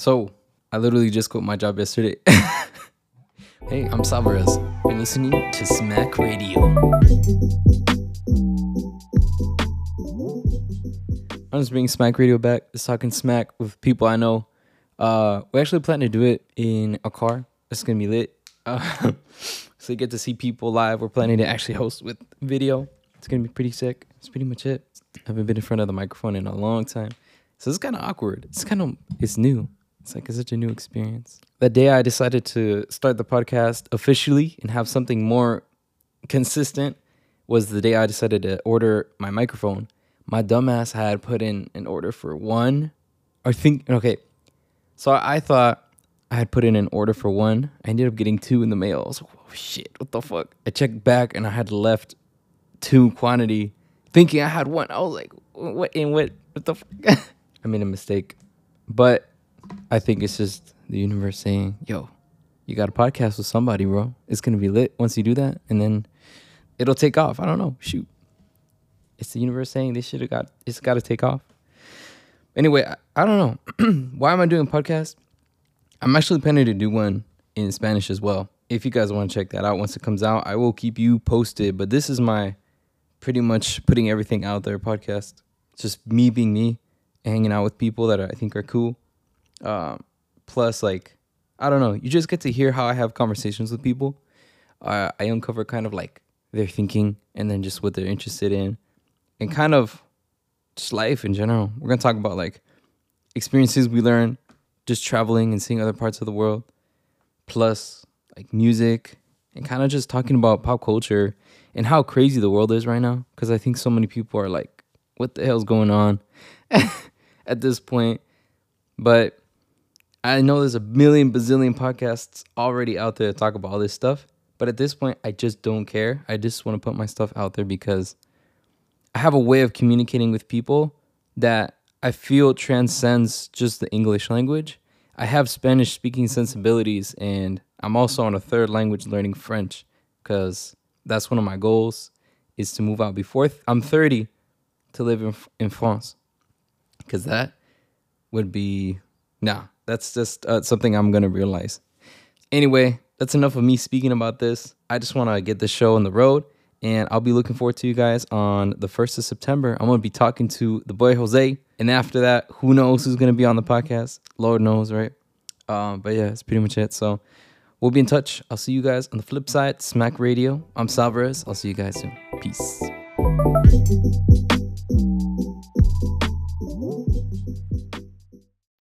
So, I literally just quit my job yesterday. hey, I'm Salvarez. You're listening to Smack Radio. I'm just bringing Smack Radio back. Just talking smack with people I know. Uh, we actually plan to do it in a car. It's gonna be lit. Uh, so you get to see people live. We're planning to actually host with video. It's gonna be pretty sick. That's pretty much it. I haven't been in front of the microphone in a long time, so it's kind of awkward. It's kind of it's new. It's like it's such a new experience. That day I decided to start the podcast officially and have something more consistent was the day I decided to order my microphone. My dumbass had put in an order for one. I think okay. So I thought I had put in an order for one. I ended up getting two in the mail. I was like, oh shit, what the fuck? I checked back and I had left two quantity, thinking I had one. I was like, what in what what the fuck? I made a mistake. But I think it's just the universe saying, yo, you got a podcast with somebody, bro. It's gonna be lit once you do that, and then it'll take off. I don't know. Shoot. It's the universe saying this should have got it's gotta take off. Anyway, I, I don't know. Why am I doing a podcast? I'm actually planning to do one in Spanish as well. If you guys want to check that out once it comes out, I will keep you posted. But this is my pretty much putting everything out there podcast. Just me being me, hanging out with people that I think are cool. Um, plus, like, I don't know, you just get to hear how I have conversations with people. Uh, I uncover kind of like their thinking and then just what they're interested in and kind of just life in general. We're going to talk about like experiences we learn just traveling and seeing other parts of the world, plus like music and kind of just talking about pop culture and how crazy the world is right now. Because I think so many people are like, what the hell's going on at this point? But I know there's a million bazillion podcasts already out there to talk about all this stuff. But at this point, I just don't care. I just want to put my stuff out there because I have a way of communicating with people that I feel transcends just the English language. I have Spanish speaking sensibilities, and I'm also on a third language learning French because that's one of my goals is to move out before th- I'm 30 to live in, in France because that would be nah that's just uh, something i'm gonna realize. Anyway that's enough of me speaking about this. I just want to get the show on the road and i'll be looking forward to you guys on the 1st of september. I'm gonna be talking to the boy jose and after that who knows who's gonna be on the podcast? Lord knows right? Um, but yeah that's pretty much it. So we'll be in touch. I'll see you guys on the flip side. Smack radio. I'm salvarez i'll see you guys soon. Peace